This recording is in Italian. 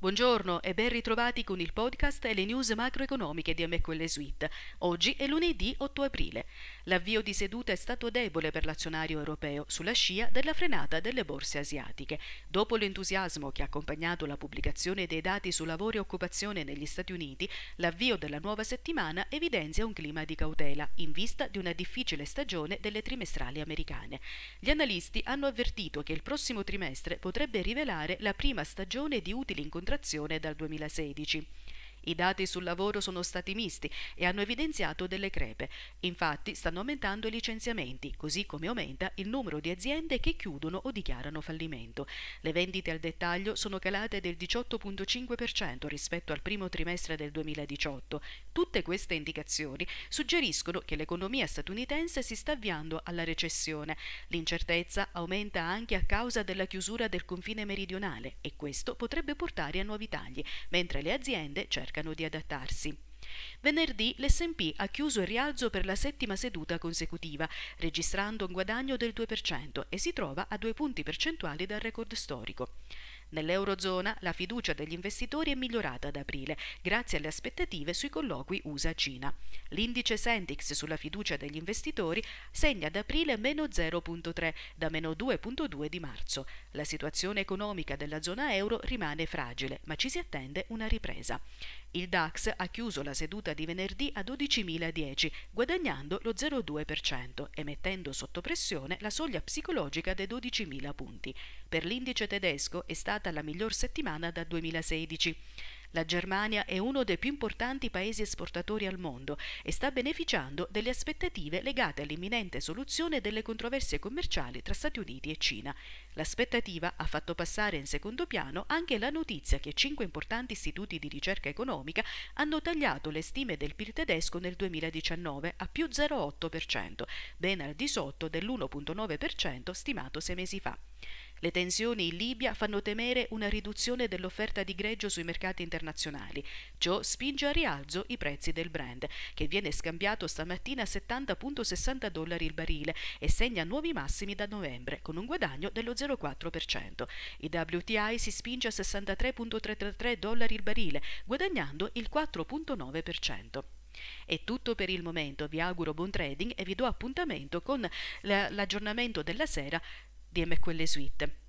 Buongiorno e ben ritrovati con il podcast e le news macroeconomiche di MQL Suite. Oggi è lunedì 8 aprile. L'avvio di seduta è stato debole per l'azionario europeo sulla scia della frenata delle borse asiatiche. Dopo l'entusiasmo che ha accompagnato la pubblicazione dei dati su lavoro e occupazione negli Stati Uniti, l'avvio della nuova settimana evidenzia un clima di cautela in vista di una difficile stagione delle trimestrali americane. Gli analisti hanno avvertito che il prossimo trimestre potrebbe rivelare la prima stagione di utili incontrati contrazione dal 2016. I dati sul lavoro sono stati misti e hanno evidenziato delle crepe. Infatti stanno aumentando i licenziamenti, così come aumenta il numero di aziende che chiudono o dichiarano fallimento. Le vendite al dettaglio sono calate del 18.5% rispetto al primo trimestre del 2018. Tutte queste indicazioni suggeriscono che l'economia statunitense si sta avviando alla recessione. L'incertezza aumenta anche a causa della chiusura del confine meridionale e questo potrebbe portare a nuovi tagli, mentre le aziende cercano cercano di adattarsi. Venerdì l'SP ha chiuso il rialzo per la settima seduta consecutiva, registrando un guadagno del 2% e si trova a due punti percentuali dal record storico. Nell'Eurozona la fiducia degli investitori è migliorata ad aprile, grazie alle aspettative sui colloqui USA-Cina. L'indice Sentix sulla fiducia degli investitori segna ad aprile meno 0,3 da meno 2,2 di marzo. La situazione economica della zona euro rimane fragile, ma ci si attende una ripresa. Il DAX ha chiuso la seduta di venerdì a 12.010, guadagnando lo 0,2% e mettendo sotto pressione la soglia psicologica dei 12.000 punti. Per l'indice tedesco è stata la miglior settimana dal 2016. La Germania è uno dei più importanti paesi esportatori al mondo e sta beneficiando delle aspettative legate all'imminente soluzione delle controversie commerciali tra Stati Uniti e Cina. L'aspettativa ha fatto passare in secondo piano anche la notizia che cinque importanti istituti di ricerca economica hanno tagliato le stime del PIL tedesco nel 2019 a più 0,8%, ben al di sotto dell'1,9% stimato sei mesi fa. Le tensioni in Libia fanno temere una riduzione dell'offerta di greggio sui mercati internazionali. Ciò spinge a rialzo i prezzi del Brand, che viene scambiato stamattina a 70,60 dollari il barile e segna nuovi massimi da novembre, con un guadagno dello 0,4%. Il WTI si spinge a 63,33 dollari il barile, guadagnando il 4,9%. È tutto per il momento, vi auguro buon trading e vi do appuntamento con l'aggiornamento della sera di MQL Suite.